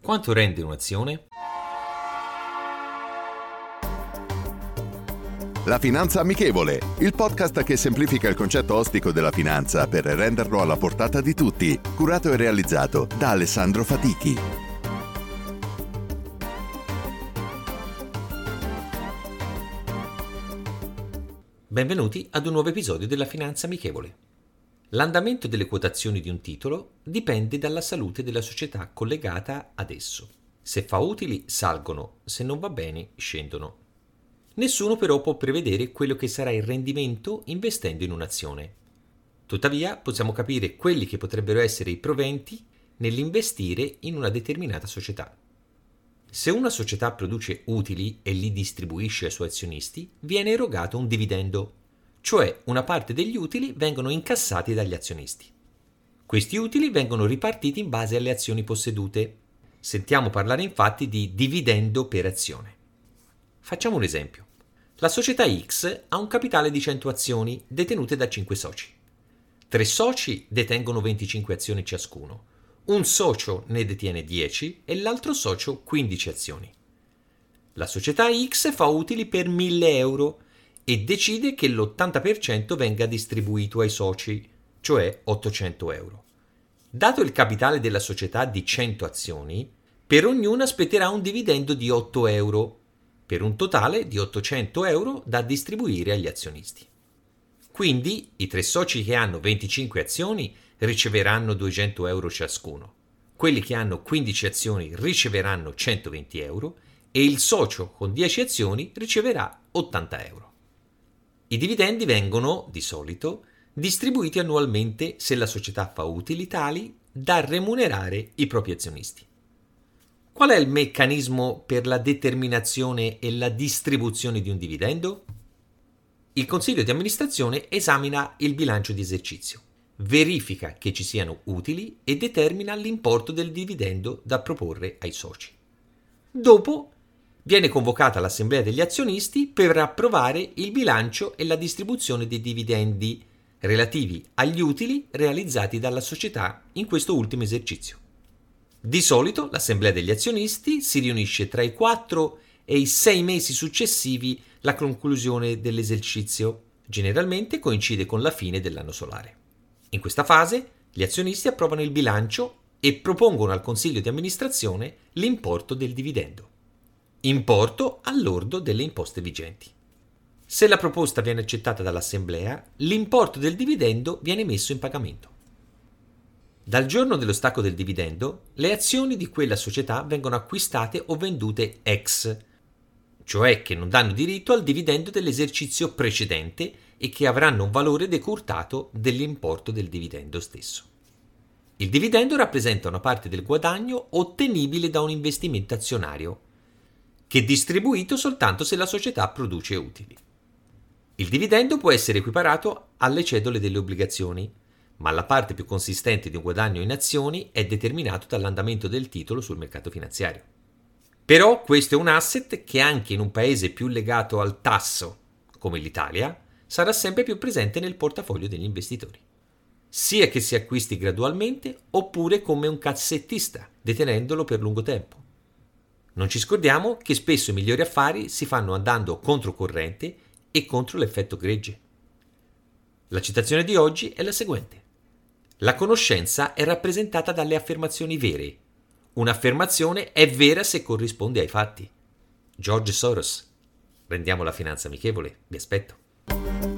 Quanto rende un'azione? La Finanza Amichevole, il podcast che semplifica il concetto ostico della finanza per renderlo alla portata di tutti, curato e realizzato da Alessandro Fatichi. Benvenuti ad un nuovo episodio della Finanza Amichevole. L'andamento delle quotazioni di un titolo dipende dalla salute della società collegata ad esso. Se fa utili salgono, se non va bene scendono. Nessuno però può prevedere quello che sarà il rendimento investendo in un'azione. Tuttavia possiamo capire quelli che potrebbero essere i proventi nell'investire in una determinata società. Se una società produce utili e li distribuisce ai suoi azionisti, viene erogato un dividendo, cioè una parte degli utili vengono incassati dagli azionisti. Questi utili vengono ripartiti in base alle azioni possedute. Sentiamo parlare infatti di dividendo per azione. Facciamo un esempio. La società X ha un capitale di 100 azioni detenute da 5 soci. Tre soci detengono 25 azioni ciascuno. Un socio ne detiene 10 e l'altro socio 15 azioni. La società X fa utili per 1000 euro e decide che l'80% venga distribuito ai soci, cioè 800 euro. Dato il capitale della società di 100 azioni, per ognuna spetterà un dividendo di 8 euro per un totale di 800 euro da distribuire agli azionisti. Quindi i tre soci che hanno 25 azioni riceveranno 200 euro ciascuno, quelli che hanno 15 azioni riceveranno 120 euro e il socio con 10 azioni riceverà 80 euro. I dividendi vengono, di solito, distribuiti annualmente se la società fa utili tali da remunerare i propri azionisti. Qual è il meccanismo per la determinazione e la distribuzione di un dividendo? Il consiglio di amministrazione esamina il bilancio di esercizio, verifica che ci siano utili e determina l'importo del dividendo da proporre ai soci. Dopo viene convocata l'assemblea degli azionisti per approvare il bilancio e la distribuzione dei dividendi relativi agli utili realizzati dalla società in questo ultimo esercizio. Di solito l'assemblea degli azionisti si riunisce tra i 4 e i 6 mesi successivi alla conclusione dell'esercizio, generalmente coincide con la fine dell'anno solare. In questa fase gli azionisti approvano il bilancio e propongono al consiglio di amministrazione l'importo del dividendo. Importo all'ordo delle imposte vigenti. Se la proposta viene accettata dall'assemblea, l'importo del dividendo viene messo in pagamento. Dal giorno dello stacco del dividendo, le azioni di quella società vengono acquistate o vendute ex, cioè che non danno diritto al dividendo dell'esercizio precedente e che avranno un valore decurtato dell'importo del dividendo stesso. Il dividendo rappresenta una parte del guadagno ottenibile da un investimento azionario, che è distribuito soltanto se la società produce utili. Il dividendo può essere equiparato alle cedole delle obbligazioni, ma la parte più consistente di un guadagno in azioni è determinato dall'andamento del titolo sul mercato finanziario. Però questo è un asset che anche in un paese più legato al tasso, come l'Italia, sarà sempre più presente nel portafoglio degli investitori. Sia che si acquisti gradualmente oppure come un cassettista, detenendolo per lungo tempo. Non ci scordiamo che spesso i migliori affari si fanno andando controcorrente e contro l'effetto gregge. La citazione di oggi è la seguente. La conoscenza è rappresentata dalle affermazioni vere. Un'affermazione è vera se corrisponde ai fatti. George Soros. Rendiamo la finanza amichevole. Vi aspetto.